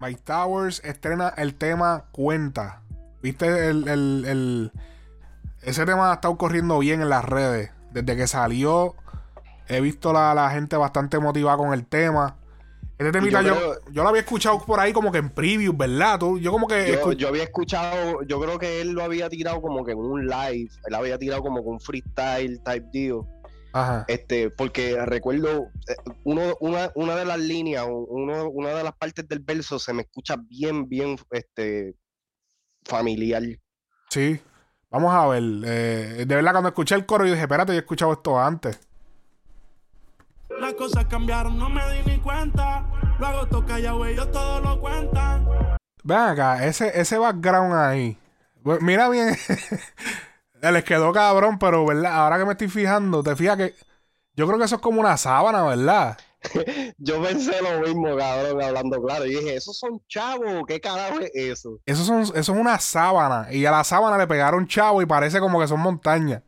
Mike Towers estrena el tema Cuenta. ¿Viste el, el, el- Ese tema ha estado corriendo bien en las redes. Desde que salió, he visto la, la gente bastante motivada con el tema. Este temita yo, yo yo, lo había escuchado por ahí como que en preview, ¿verdad? Tú- yo como que... Yo, yo había escuchado, yo creo que él lo había tirado como que en un live, él había tirado como con un freestyle type deal. Ajá. Este, porque recuerdo eh, uno, una, una de las líneas, uno, una de las partes del verso se me escucha bien, bien este, familiar. Sí. Vamos a ver. eh, de verdad, cuando escuché el coro, yo dije, espérate, yo he escuchado esto antes. Las cosas cambiaron, no me di ni cuenta. Lo hago todo callado, ellos todo lo cuentan. Ven acá, ese, ese background ahí. Bu- Mira bien. Les quedó cabrón, pero verdad, ahora que me estoy fijando, te fijas que. Yo creo que eso es como una sábana, ¿verdad? Yo pensé lo mismo, cabrón, hablando claro. Y dije, esos son chavos, ¿qué carajo es eso? Eso, son, eso es una sábana. Y a la sábana le pegaron chavo y parece como que son montañas.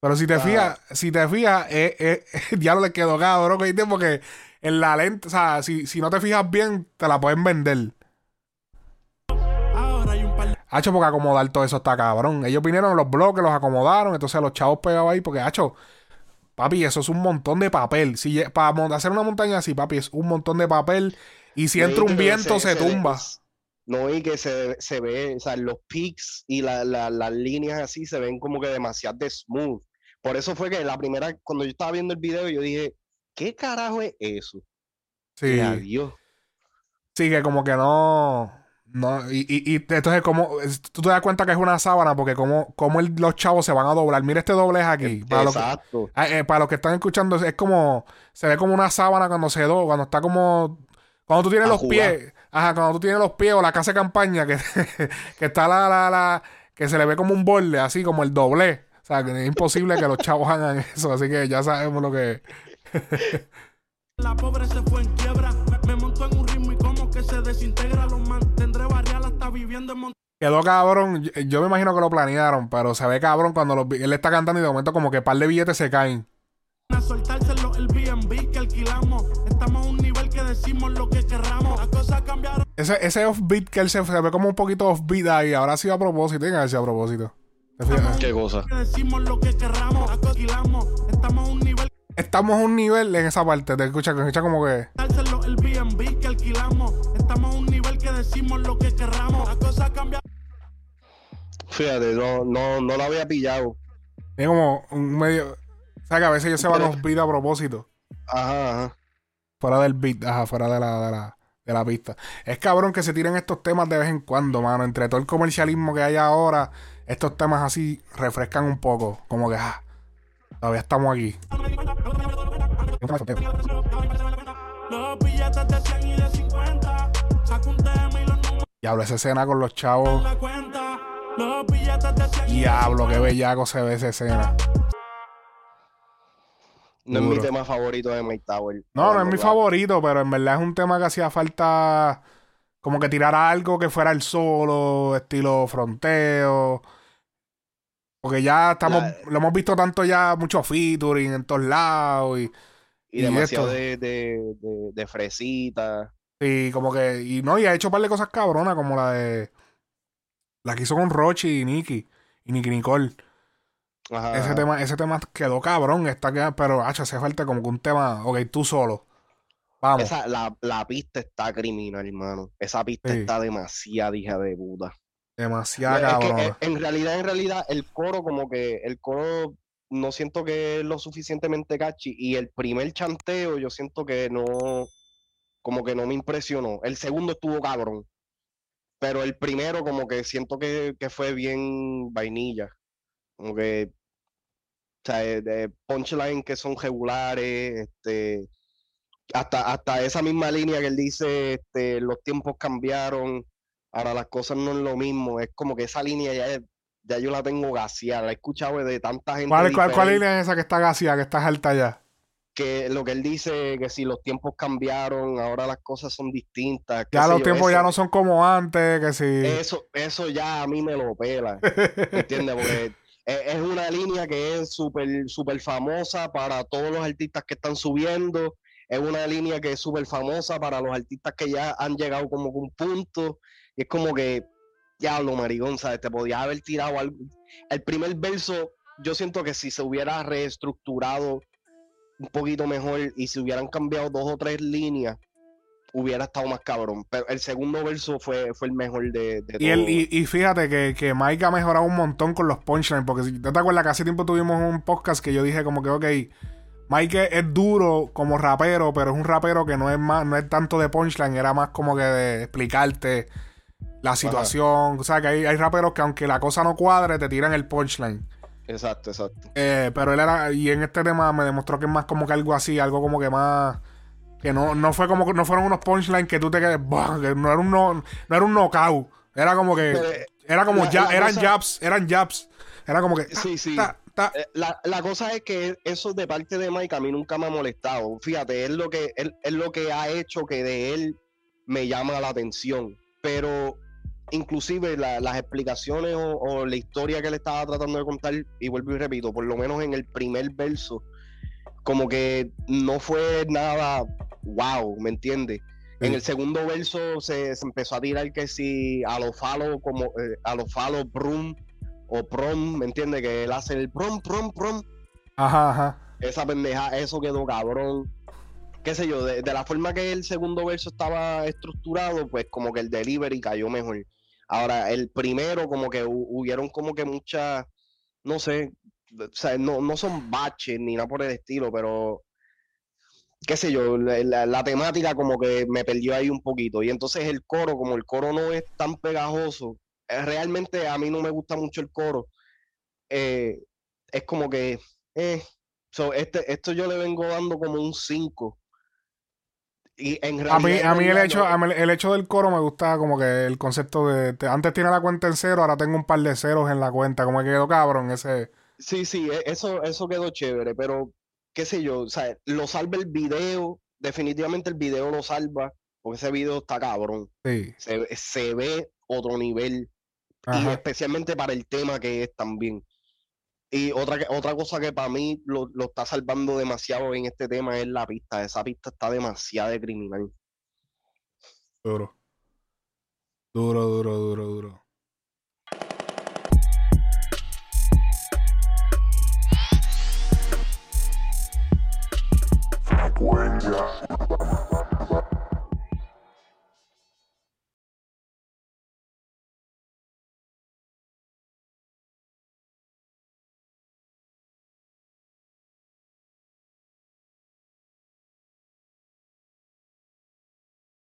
Pero si te Ah. fijas, si te fijas, eh, eh, ya no le quedó cabrón, ¿oíste? Porque en la lente, o sea, si, si no te fijas bien, te la pueden vender. Hacho, porque acomodar todo eso está cabrón. Ellos vinieron los bloques, los acomodaron, entonces los chavos pegados ahí, porque, hacho, papi, eso es un montón de papel. Si para hacer una montaña así, papi, es un montón de papel. Y si entra un viento, se, tumba. No, y que se, se ve, o sea, los peaks y la- la- las líneas así se ven como que demasiado de smooth. Por eso fue que la primera, cuando yo estaba viendo el video, yo dije, ¿qué carajo es eso? Sí. Y adiós. Sí, que como que no. No, y, y, y entonces, como tú te das cuenta que es una sábana, porque como, como el- los chavos se van a doblar. Mira este doblez aquí. Para los, que, Exacto. ah, eh, para los que están escuchando, es como. Se ve como una sábana cuando se dobla, cuando está como. Cuando tú tienes A los jugar. pies. Ajá, cuando tú tienes los pies o la casa de campaña, que, que está la, la, la- que se le ve como un borde, así como el doblez. O sea, que es imposible que los chavos hagan eso. Así que ya sabemos lo que. La pobre se fue en quiebra. Me, me montó en un ritmo y como que se desintegra. Los mantendré barrial hasta viviendo en Monterrey. Quedó cabrón. Yo, me imagino que lo planearon, pero se ve cabrón cuando los él está cantando y de momento como que par de billetes se caen. A soltárselo el BNB que alquilamos. Estamos a un nivel que decimos lo que querramos. Las cosas cambiaron. Ese, ese offbeat que él se, se ve como un poquito offbeat ahí. Ahora ha sido a propósito. Tiene que haber sido a propósito. ¿Qué cosa? Que decimos lo que querramos. Las cosas alquilamos. Estamos a un nivel Estamos a un nivel en esa parte. Te escucha, te escucha como que. dárselo el BNB que alquilamos. Estamos a un nivel que decimos lo que querramos. Las cosas cambian. Fíjate, no, no, no lo había pillado. Tiene como un medio. O sea que a veces ellos se van offbeat a propósito. Ajá, ajá. Fuera del beat, ajá, fuera de la, de la, de la pista. Es cabrón que se tiren estos temas de vez en cuando, mano. Entre todo el comercialismo que hay ahora, estos temas así refrescan un poco. Como que, ah, todavía estamos aquí. Los billetes de 100 y de 50. Saco un tema y los números Diablo, esa escena con los chavos. en la cuenta. Los billetes de 100 y de Diablo, qué 50. bellaco se ve esa escena. No es mi tema favorito de Mike Tower. No, no es mi favorito, pero en verdad es un tema que hacía falta como que tirar algo que fuera el solo, estilo fronteo. Porque ya estamos, La- lo hemos visto tanto ya, mucho featuring en todos lados y, Y y demasiado de, de, de, de fresita. y como que, y no, y ha hecho un par de cosas cabronas, como la de la que hizo con Rochi y Nicky, y Nicky Nicole. Ajá. Ese tema, ese tema quedó cabrón, está que, pero hacha, hace falta como que un tema, ok, tú solo. Vamos. Esa, la, la pista está criminal, hermano. Esa pista Sí. está demasiado hija de puta. Demasiado Es que, cabrón. eh, en realidad, en realidad, el coro, como que el coro no siento que es lo suficientemente catchy. Y el primer chanteo, yo siento que no, como que no me impresionó. El segundo estuvo cabrón. Pero el primero, como que siento que, que fue bien vainilla. Como que, o sea, de punchline que son regulares, este, hasta, hasta esa misma línea que él dice, este, los tiempos cambiaron, ahora las cosas no es lo mismo, es como que esa línea ya, es- ya yo la tengo gaseada, la he escuchado de tanta gente ¿Cuál, cuál, cuál es esa que está gaseada, que está alta ya? que lo que él dice, que si los tiempos cambiaron, ahora las cosas son distintas, Ya los yo, tiempos eso- ya no son como antes, que si. eso, eso ya a mí me lo pela, ¿entiendes? Porque es, una línea que es súper súper famosa para todos los artistas que están subiendo. es una línea que es súper famosa para los artistas que ya han llegado como con un punto. Y es como que, diablo, marigón, ¿sabes? Te podía haber tirado algo. El primer verso, yo siento que si se hubiera reestructurado un poquito mejor y si hubieran cambiado dos o tres líneas, hubiera estado más cabrón. Pero el segundo verso fue, fue el mejor de, de y, el, y, y, fíjate que, que Mike ha mejorado un montón con los punchlines, porque si te acuerdas que hace tiempo tuvimos un podcast que yo dije como que, ok, Mike es duro como rapero, pero es un rapero que no es más, no es tanto de punchline, era más como que de explicarte la situación. O sea, que hay, hay raperos que aunque la cosa no cuadre, te tiran el punchline. Exacto, exacto. Eh, pero él era, y en este tema me demostró que es más como que algo así, algo como que más. Que no, no fue como no fueron unos punchlines que tú te quedes. Que no era un no, no era un knockout. Era como que. Pero, era como la, ya, la eran cosa- jabs, eran jabs. Era como que. Sí, sí. ta, ta. Eh, La, la cosa es que eso de parte de Mike a mí nunca me ha molestado. Fíjate, es lo que, él, es lo que ha hecho que de él me llama la atención. Pero inclusive la- las explicaciones o, o la historia que él estaba tratando de contar, y vuelvo y repito, por lo menos en el primer verso, como que no fue nada wow, ¿me entiendes? En el segundo verso se, se empezó a tirar que si a los falos como eh, a los falos brum o prom, ¿me entiendes? Que él hace el prom, prom, prom. Ajá, ajá. Esa pendeja, eso quedó cabrón. Qué sé yo, de, de la forma que el segundo verso estaba estructurado, pues como que el delivery cayó mejor. Ahora, el primero, como que hu- hubieron como que muchas, no sé, o sea, no, no son baches ni nada por el estilo, pero qué sé yo, la, la- la temática como que me perdió ahí un poquito. Y entonces el coro, como el coro no es tan pegajoso, eh, realmente a mí no me gusta mucho el coro. eh, es como que, eh, so, este, esto yo le vengo dando como un 5. Y en A mí, a mí el hecho, no- a mí el hecho del coro me gusta como que el concepto de te- antes tiene la cuenta en cero, ahora tengo un par de ceros en la cuenta, como que quedó cabrón ese. Sí, sí, e- eso, eso quedó chévere, pero qué sé yo, o sea, lo salva el video, definitivamente el video lo salva, porque ese video está cabrón, Sí. se, ve- se ve otro nivel, y especialmente para el tema que es también. Y otra, que- otra cosa que para mí lo, lo está salvando demasiado en este tema es la pista, esa pista está demasiado de criminal. Duro. Duro, duro, duro, duro. Frecuencia